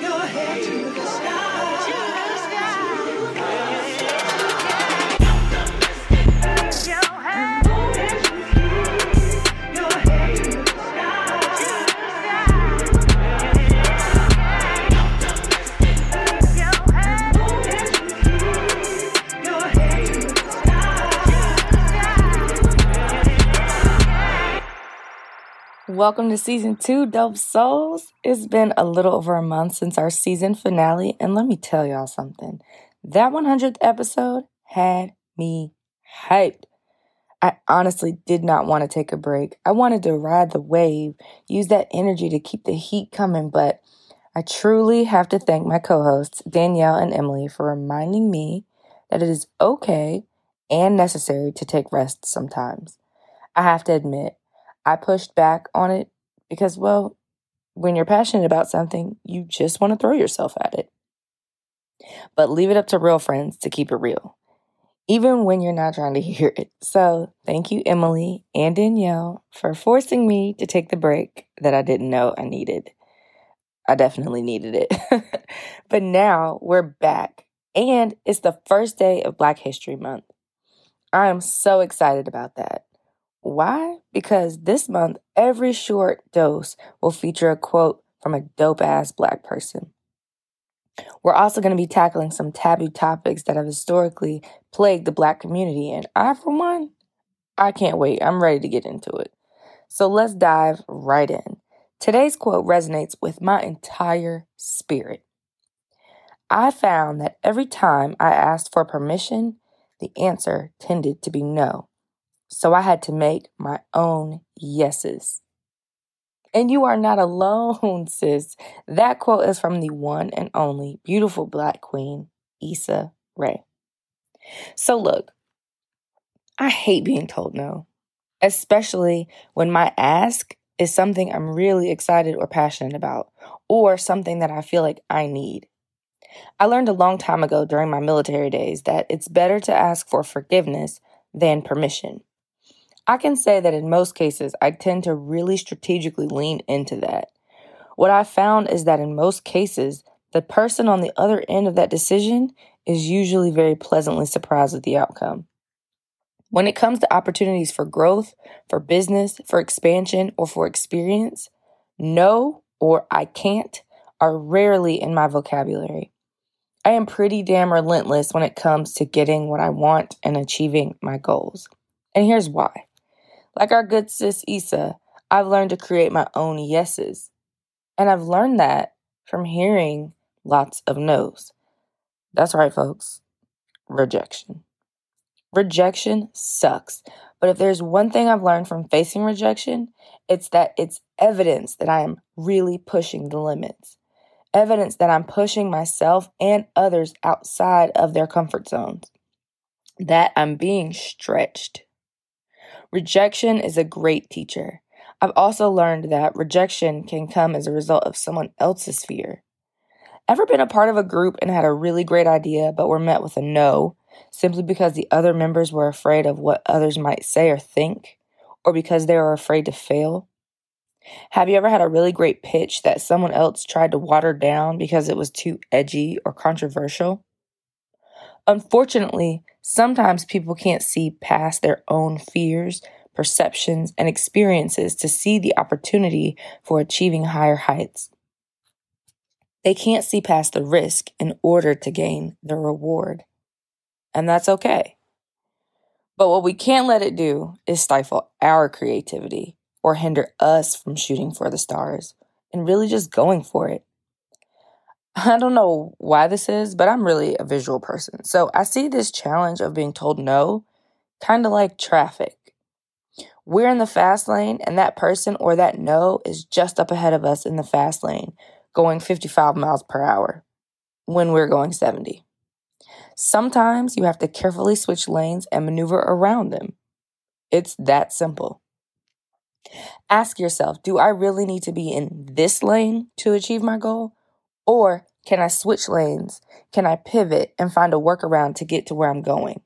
Your head to the sky. Welcome to season two, Dope Souls. It's been a little over a month since our season finale, and let me tell y'all something. That 100th episode had me hyped. I honestly did not want to take a break. I wanted to ride the wave, use that energy to keep the heat coming, but I truly have to thank my co hosts, Danielle and Emily, for reminding me that it is okay and necessary to take rest sometimes. I have to admit, I pushed back on it because, well, when you're passionate about something, you just want to throw yourself at it. But leave it up to real friends to keep it real, even when you're not trying to hear it. So, thank you, Emily and Danielle, for forcing me to take the break that I didn't know I needed. I definitely needed it. but now we're back, and it's the first day of Black History Month. I am so excited about that. Why? Because this month, every short dose will feature a quote from a dope ass black person. We're also going to be tackling some taboo topics that have historically plagued the black community, and I, for one, I can't wait. I'm ready to get into it. So let's dive right in. Today's quote resonates with my entire spirit. I found that every time I asked for permission, the answer tended to be no. So I had to make my own yeses. And you are not alone, sis. That quote is from the one and only beautiful black queen, Issa Rae. So look, I hate being told no, especially when my ask is something I'm really excited or passionate about, or something that I feel like I need. I learned a long time ago during my military days that it's better to ask for forgiveness than permission. I can say that in most cases, I tend to really strategically lean into that. What I found is that in most cases, the person on the other end of that decision is usually very pleasantly surprised with the outcome. When it comes to opportunities for growth, for business, for expansion, or for experience, no or I can't are rarely in my vocabulary. I am pretty damn relentless when it comes to getting what I want and achieving my goals. And here's why. Like our good sis Issa, I've learned to create my own yeses. And I've learned that from hearing lots of no's. That's right, folks. Rejection. Rejection sucks. But if there's one thing I've learned from facing rejection, it's that it's evidence that I am really pushing the limits. Evidence that I'm pushing myself and others outside of their comfort zones. That I'm being stretched. Rejection is a great teacher. I've also learned that rejection can come as a result of someone else's fear. Ever been a part of a group and had a really great idea but were met with a no simply because the other members were afraid of what others might say or think, or because they were afraid to fail? Have you ever had a really great pitch that someone else tried to water down because it was too edgy or controversial? Unfortunately, sometimes people can't see past their own fears, perceptions, and experiences to see the opportunity for achieving higher heights. They can't see past the risk in order to gain the reward. And that's okay. But what we can't let it do is stifle our creativity or hinder us from shooting for the stars and really just going for it. I don't know why this is, but I'm really a visual person. So I see this challenge of being told no kind of like traffic. We're in the fast lane, and that person or that no is just up ahead of us in the fast lane, going 55 miles per hour when we're going 70. Sometimes you have to carefully switch lanes and maneuver around them. It's that simple. Ask yourself do I really need to be in this lane to achieve my goal? Or can I switch lanes? Can I pivot and find a workaround to get to where I'm going?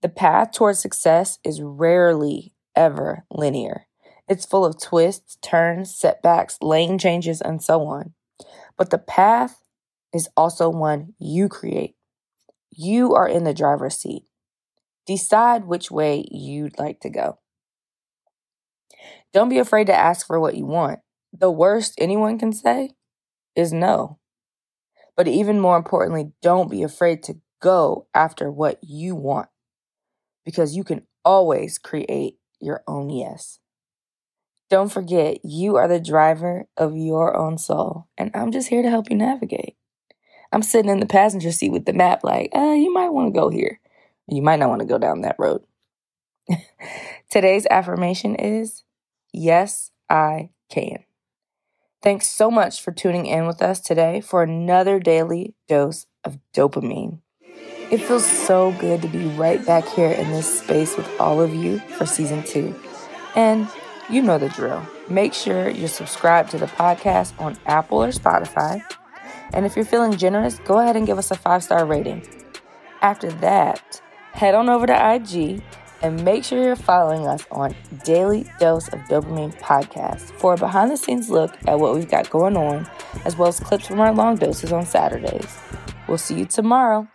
The path towards success is rarely ever linear. It's full of twists, turns, setbacks, lane changes, and so on. But the path is also one you create. You are in the driver's seat. Decide which way you'd like to go. Don't be afraid to ask for what you want. The worst anyone can say is no. But even more importantly, don't be afraid to go after what you want because you can always create your own yes. Don't forget, you are the driver of your own soul, and I'm just here to help you navigate. I'm sitting in the passenger seat with the map, like, uh, you might want to go here. You might not want to go down that road. Today's affirmation is Yes, I can. Thanks so much for tuning in with us today for another daily dose of dopamine. It feels so good to be right back here in this space with all of you for season two. And you know the drill. Make sure you're subscribed to the podcast on Apple or Spotify. And if you're feeling generous, go ahead and give us a five star rating. After that, head on over to IG and make sure you're following us on Daily Dose of Dopamine Podcast for a behind the scenes look at what we've got going on, as well as clips from our long doses on Saturdays. We'll see you tomorrow.